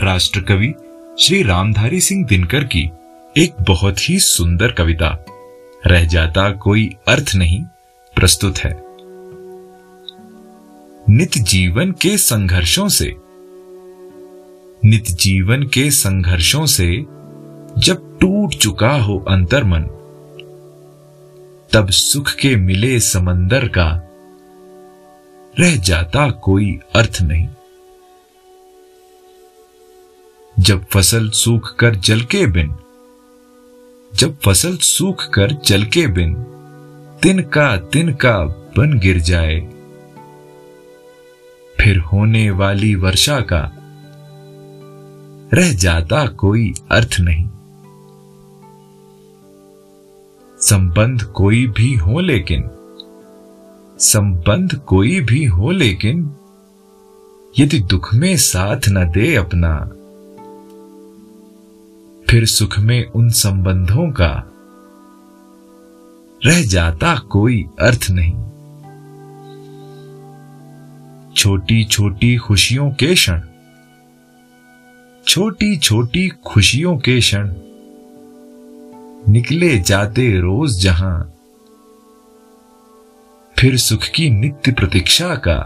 राष्ट्र कवि श्री रामधारी सिंह दिनकर की एक बहुत ही सुंदर कविता। रह जाता कोई अर्थ नहीं, प्रस्तुत है। नित जीवन के संघर्षों से। नित जीवन के संघर्षों से जब टूट चुका हो अंतर्मन, तब सुख के मिले समंदर का रह जाता कोई अर्थ नहीं। जब फ़सल सूख कर जल के बिन, जब फ़सल सूख कर जल के बिन तिनका तिनका बन गिर जाए, फिर होने वाली वर्षा का रह जाता कोई अर्थ नहीं। संबंध कोई भी हो लेकिन, संबंध कोई भी हो लेकिन, यदि दुख में साथ न दे अपना फिर सुख में उन संबंधों का रह जाता कोई अर्थ नहीं। छोटी छोटी खुशियों के क्षण छोटी छोटी खुशियों के क्षण, निकले जाते रोज जहाँ, फिर सुख की नित्य प्रतीक्षा का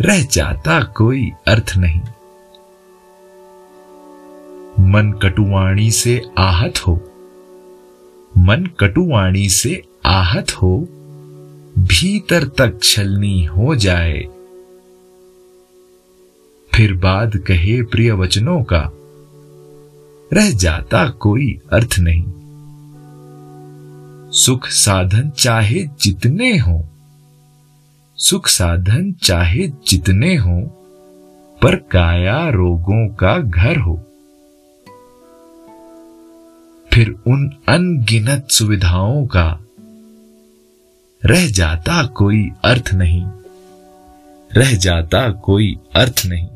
रह जाता कोई अर्थ नहीं। मन कटुवाणी से आहत हो। मन कटुवाणी से आहत हो, भीतर तक छलनी हो जाए। फिर बाद कहे प्रिय वचनों का, रह जाता कोई अर्थ नहीं। सुख साधन चाहे जितने हो, सुख साधन चाहे जितने हो, पर काया रोगों का घर हो। फिर उन अनगिनत सुविधाओं का रह जाता कोई अर्थ नहीं, रह जाता कोई अर्थ नहीं।